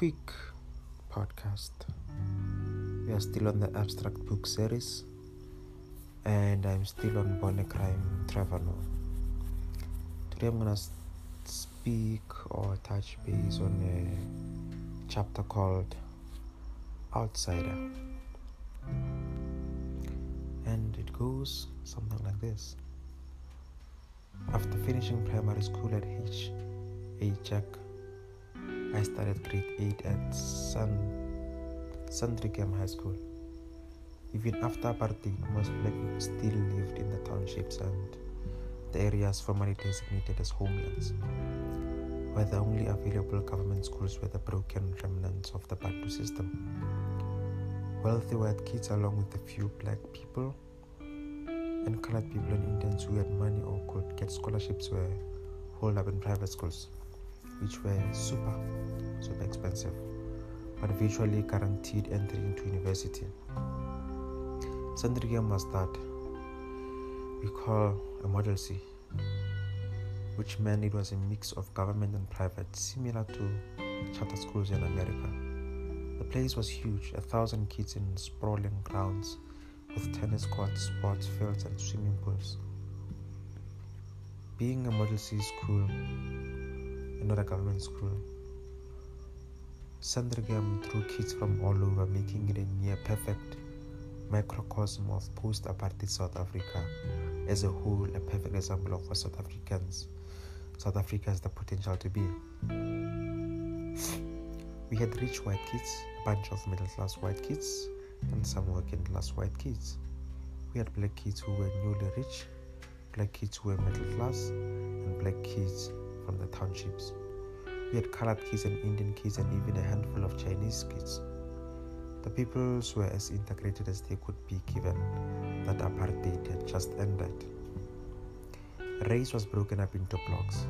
quick podcast. We are still on the abstract book series, and I'm still on Born a Crime Trevor Noah. Today I'm gonna speak or touch base on a chapter called Outsider, and it goes something like this. After finishing primary school at H. A. Jack I started grade 8 at San Sandringham High School. Even after apartheid, most black people still lived in the townships and the areas formerly designated as homelands, where the only available government schools were the broken remnants of the Bantu system. Wealthy white kids, along with a few black people and colored people and Indians who had money or could get scholarships, were holed up in private schools which were super, super expensive, but virtually guaranteed entry into university. Sandringham was that we call a model C, which meant it was a mix of government and private, similar to charter schools in America. The place was huge, a thousand kids in sprawling grounds with tennis courts, sports fields, and swimming pools. Being a Model C school, another government school. Sandringham drew kids from all over, making it a near perfect microcosm of post apartheid South Africa as a whole, a perfect example of what South Africans South Africa has the potential to be. We had rich white kids, a bunch of middle class white kids, and some working class white kids. We had black kids who were newly rich, black kids who were middle class, and black kids from the townships. We had colored kids and Indian kids and even a handful of Chinese kids. The peoples were as integrated as they could be given that apartheid had just ended. Race was broken up into blocks.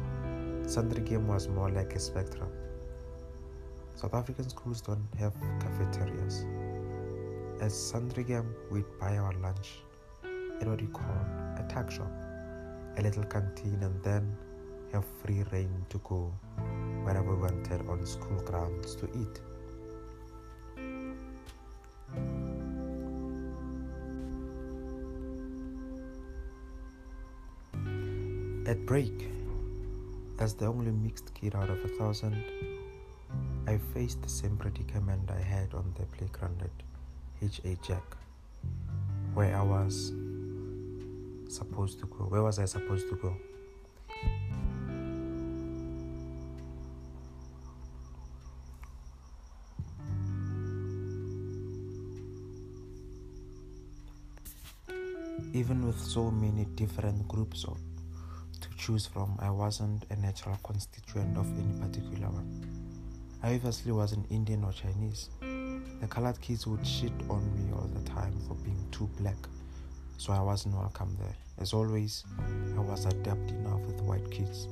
Sandringham was more like a spectrum. South African schools don't have cafeterias. At Sandringham, we'd buy our lunch at what we call a tuck shop, a little canteen, and then have free reign to go wherever we wanted on school grounds to eat. At break, as the only mixed kid out of a thousand, I faced the same predicament I had on the playground at H.A. Jack, where I was supposed to go. Where was I supposed to go? Even with so many different groups to choose from, I wasn't a natural constituent of any particular one. I obviously wasn't Indian or Chinese. The colored kids would shit on me all the time for being too black, so I wasn't welcome there. As always, I was adept enough with white kids.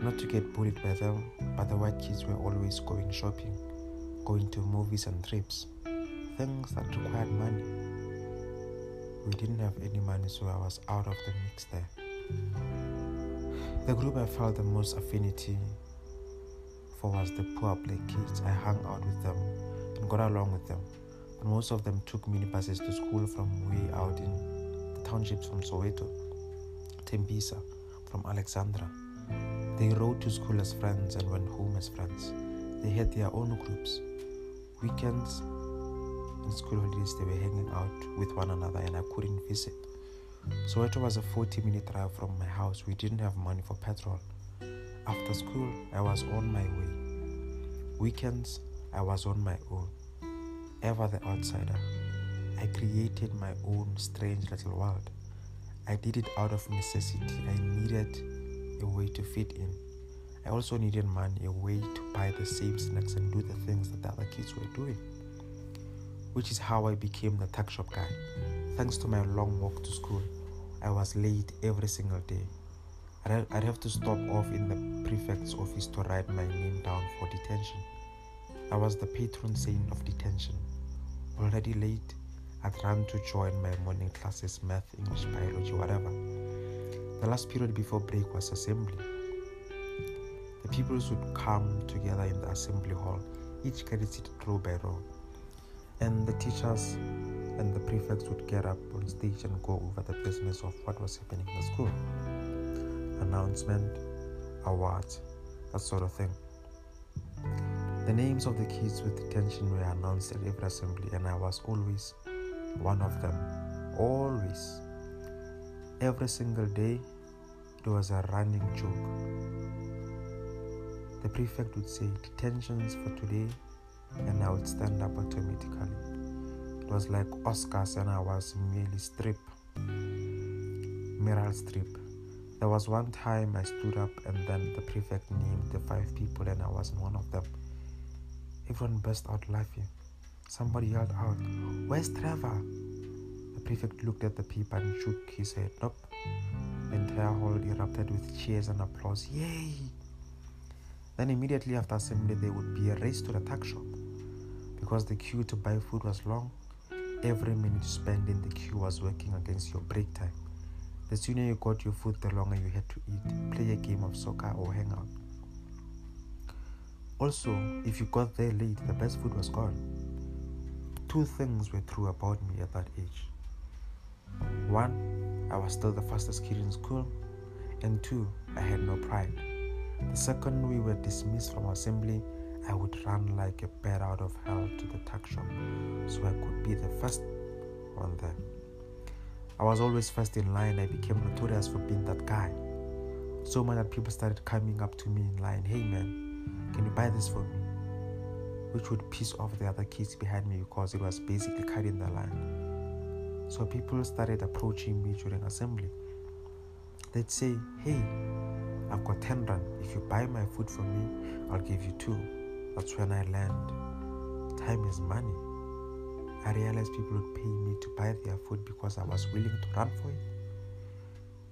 Not to get bullied by them, but the white kids were always going shopping, going to movies and trips, things that required money. We didn't have any money, so I was out of the mix there. The group I felt the most affinity for was the poor black kids. I hung out with them and got along with them, but most of them took minibuses to school from way out in the townships from Soweto, Tembisa, from Alexandra. They rode to school as friends and went home as friends. They had their own groups. Weekends school holidays, they were hanging out with one another and I couldn't visit. So it was a 40 minute drive from my house. We didn't have money for petrol. After school, I was on my way. Weekends, I was on my own. Ever the outsider. I created my own strange little world. I did it out of necessity. I needed a way to fit in. I also needed money, a way to buy the same snacks and do the things that the other kids were doing. Which is how I became the tuck shop guy. Thanks to my long walk to school, I was late every single day. I'd have to stop off in the prefect's office to write my name down for detention. I was the patron saint of detention. Already late, I'd run to join my morning classes math, English, biology, whatever. The last period before break was assembly. The pupils would come together in the assembly hall, each getting seated row by row. And the teachers and the prefects would get up on stage and go over the business of what was happening in the school. Announcement, awards, that sort of thing. The names of the kids with detention were announced at every assembly, and I was always one of them. Always. Every single day, it was a running joke. The prefect would say, Detentions for today, and I would stand up automatically. It was like Oscars, and I was merely strip. Meryl Streep. There was one time I stood up, and then the prefect named the five people, and I wasn't one of them. Everyone burst out laughing. Somebody yelled out, Where's Trevor? The prefect looked at the people and shook his head. Nope. The entire hall erupted with cheers and applause. Yay! Then immediately after assembly, there would be a race to the tuck shop. Because the queue to buy food was long, every minute spent in the queue was working against your break time. The sooner you got your food, the longer you had to eat, play a game of soccer, or hang out. Also, if you got there late, the best food was gone. Two things were true about me at that age. One, I was still the fastest kid in school, and two, I had no pride. The second we were dismissed from assembly, I would run like a bat out of hell to the tuck shop so I could be the first one there. I was always first in line. I became notorious for being that guy. So much that people started coming up to me in line, hey man, can you buy this for me? Which would piss off the other kids behind me because it was basically cutting the line. So people started approaching me during assembly. They'd say, Hey, I've got 10 rand. If you buy my food for me, I'll give you two. That's when I learned time is money. I realized people would pay me to buy their food because I was willing to run for it.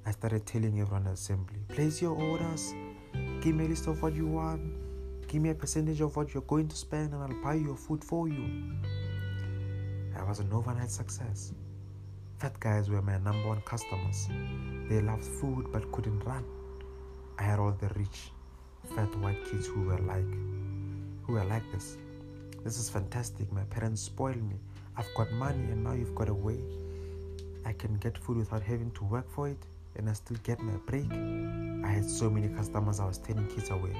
I started telling everyone at assembly, place your orders, give me a list of what you want, Give me a percentage of what you're going to spend and I'll buy your food for you. I was an overnight success. Fat guys were my number one customers. They loved food but couldn't run. I had all the rich, fat white kids who were like who were like this. This is fantastic. My parents spoiled me. I've got money and now you've got a way. I can get food without having to work for it and I still get my break. I had so many customers I was turning kids away.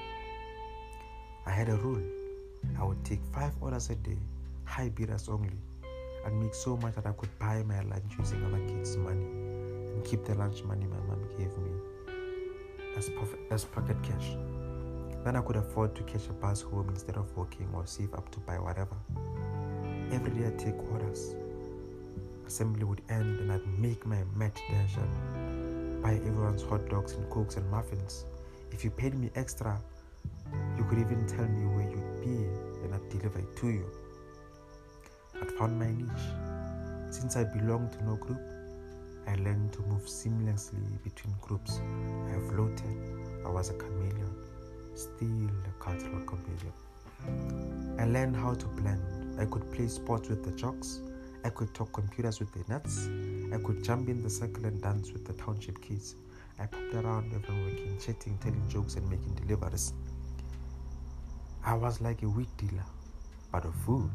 I had a rule. I would take five orders a day, high bidders only, and make so much that I could buy my lunch using other kids' money and keep the lunch money my mom gave me as, as pocket cash. Then I could afford to catch a bus home instead of walking or save up to buy whatever. Every day I'd take orders. Assembly would end and I'd make my mat dash and buy everyone's hot dogs and cokes and muffins. If you paid me extra, you could even tell me where you'd be and I'd deliver it to you. I'd found my niche. Since I belonged to no group, I learned to move seamlessly between groups. I floated. I was a chameleon, still a cultural chameleon. I learned how to blend. I could play sports with the jocks. I could talk computers with the nuts. I could jump in the circle and dance with the township kids. I popped around every weekend, chatting, telling jokes, and making deliveries. I was like a weed dealer, but of food.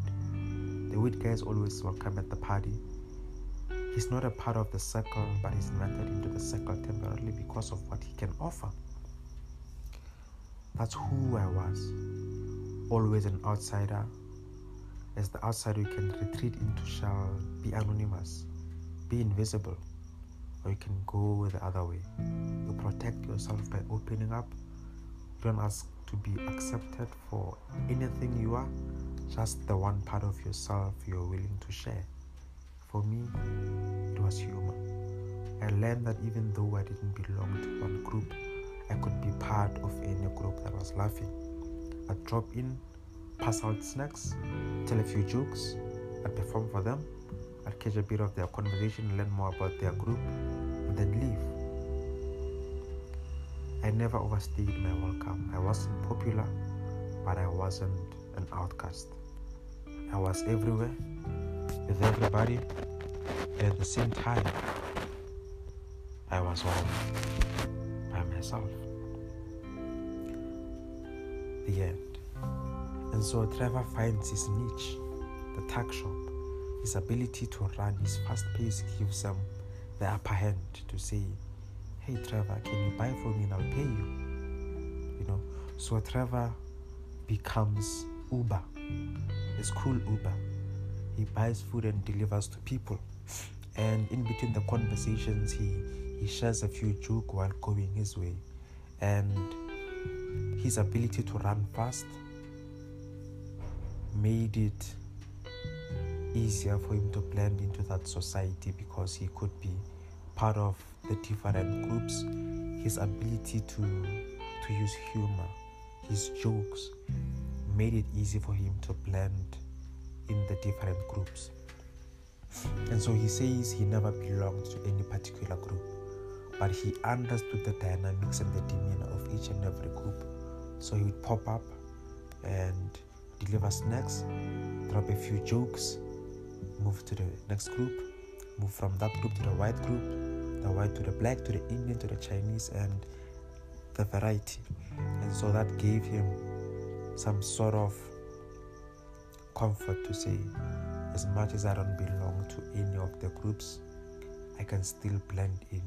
The weed guy is always welcome at the party. He's not a part of the circle, but he's invited into the circle temporarily because of what he can offer. That's who I was. Always an outsider. As the outsider, you can retreat into shall be anonymous, be invisible, or you can go the other way. You protect yourself by opening up. You don't ask to be accepted for anything you are, just the one part of yourself you're willing to share. For me, it was humor. I learned that even though I didn't belong to one group, I could be part of any group that was laughing. I'd drop in, pass out snacks, tell a few jokes, I'd perform for them, I'd catch a bit of their conversation, learn more about their group, and then leave. I never overstayed my welcome. I wasn't popular, but I wasn't an outcast. I was everywhere with everybody, and at the same time, I was all myself. the end. And so Trevor finds his niche, the tuck shop. His ability to run his fast pace gives him the upper hand to say, Hey Trevor, can you buy for me and I'll pay you? You know, so Trevor becomes Uber, a school Uber. He buys food and delivers to people. And in between the conversations, he, he shares a few jokes while going his way. And his ability to run fast made it easier for him to blend into that society because he could be part of the different groups. His ability to to use humor, his jokes made it easy for him to blend in the different groups. And so he says he never belonged to any particular group, but he understood the dynamics and the demeanor of each and every group. So he would pop up and deliver snacks, drop a few jokes, move to the next group, move from that group to the white group, the white to the black, to the Indian, to the Chinese, and the variety. And so that gave him some sort of comfort to say, as much as I don't belong to any of the groups, I can still blend in.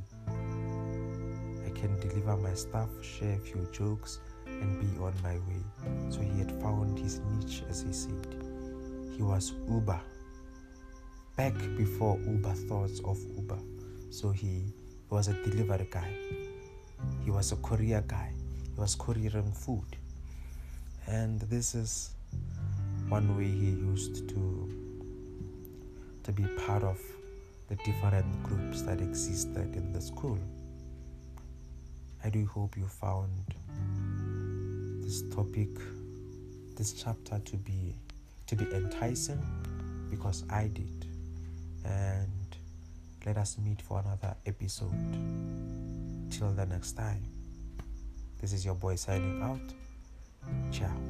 I can deliver my stuff, share a few jokes, and be on my way. So he had found his niche, as he said. He was Uber. Back before Uber thought of Uber. So he was a delivery guy. He was a courier guy. He was couriering food. And this is one way he used to to be part of the different groups that existed in the school. I do hope you found this topic, this chapter to be to be enticing because I did. And let us meet for another episode. Till the next time. This is your boy signing out. Ciao.